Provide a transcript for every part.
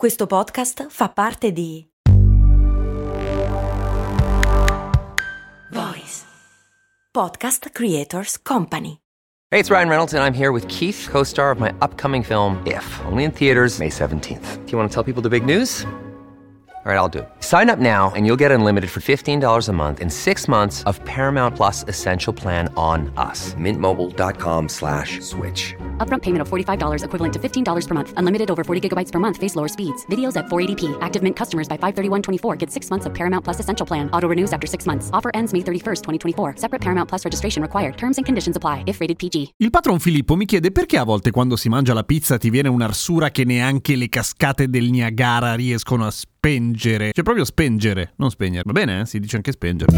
Questo podcast fa parte di Voice Podcast Creators Company. Hey, it's Ryan Reynolds, and I'm here with Keith, co star of my upcoming film, If, only in theaters, May 17th. Do you want to tell people the big news? All right, I'll do it. Sign up now and you'll get unlimited for $15 a month and six months of Paramount Plus Essential Plan on us. Mintmobile.com slash switch. Upfront payment of $45 equivalent to $15 per month. Unlimited over 40 gigabytes per month. Face lower speeds. Videos at 480p. Active Mint customers by 531.24 get six months of Paramount Plus Essential Plan. Auto renews after six months. Offer ends May 31st, 2024. Separate Paramount Plus registration required. Terms and conditions apply if rated PG. Il patron Filippo mi chiede perché a volte quando si mangia la pizza ti viene un'arsura che neanche le cascate del Niagara riescono a spengere. Cioè proprio spengere, non spegnere. Va bene, eh? si dice anche spengere.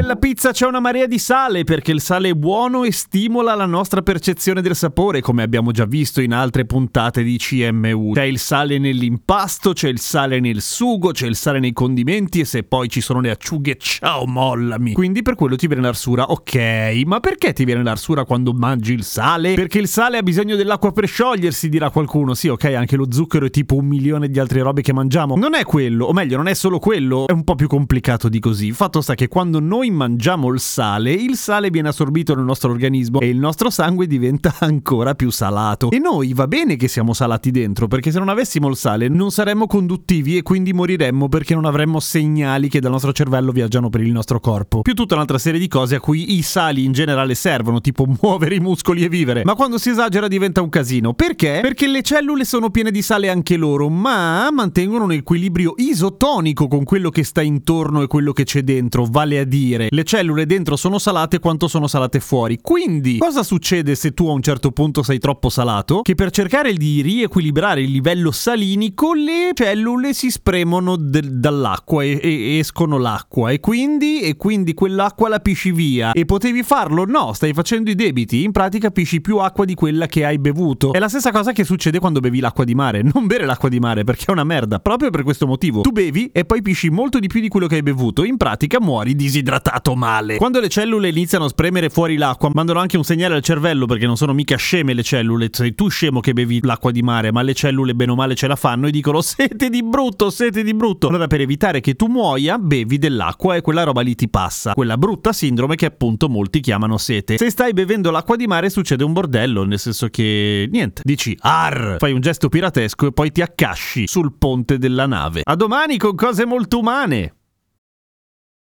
Nella pizza c'è una marea di sale, perché il sale è buono e stimola la nostra percezione del sapore, come abbiamo già visto in altre puntate di CMU. C'è il sale nell'impasto, c'è il sale nel sugo, c'è il sale nei condimenti e se poi ci sono le acciughe, ciao mollami. Quindi per quello ti viene l'arsura, ok, ma perché ti viene l'arsura quando mangi il sale? Perché il sale ha bisogno dell'acqua per sciogliersi, dirà qualcuno. Sì, ok, anche lo zucchero è tipo un milione di altre robe che mangiamo. Non è quello, o meglio, non è solo quello, è un po' più complicato di così. Fatto sta che quando quando mangiamo il sale, il sale viene assorbito nel nostro organismo e il nostro sangue diventa ancora più salato. E noi va bene che siamo salati dentro, perché se non avessimo il sale non saremmo conduttivi e quindi moriremmo perché non avremmo segnali che dal nostro cervello viaggiano per il nostro corpo. Più tutta un'altra serie di cose a cui i sali in generale servono, tipo muovere i muscoli e vivere. Ma quando si esagera diventa un casino. Perché? Perché le cellule sono piene di sale anche loro, ma mantengono un equilibrio isotonico con quello che sta intorno e quello che c'è dentro, vale a dire le cellule dentro sono salate quanto sono salate fuori. Quindi, cosa succede se tu a un certo punto sei troppo salato? Che per cercare di riequilibrare il livello salinico, le cellule si spremono de- dall'acqua e-, e, escono l'acqua. E quindi, e quindi quell'acqua la pisci via. E potevi farlo? No, stai facendo i debiti. In pratica pisci più acqua di quella che hai bevuto. È la stessa cosa che succede quando bevi l'acqua di mare. Non bere l'acqua di mare perché è una merda. Proprio per questo motivo. Tu bevi e poi pisci molto di più di quello che hai bevuto. In pratica muori di disidratato male. Quando le cellule iniziano a spremere fuori l'acqua, mandano anche un segnale al cervello perché non sono mica sceme le cellule. Sei tu scemo che bevi l'acqua di mare, ma le cellule bene o male ce la fanno e dicono sete di brutto, sete di brutto. Allora per evitare che tu muoia, bevi dell'acqua e quella roba lì ti passa. Quella brutta sindrome che appunto molti chiamano sete. Se stai bevendo l'acqua di mare succede un bordello, nel senso che niente, dici ar, fai un gesto piratesco e poi ti accasci sul ponte della nave. A domani con cose molto umane.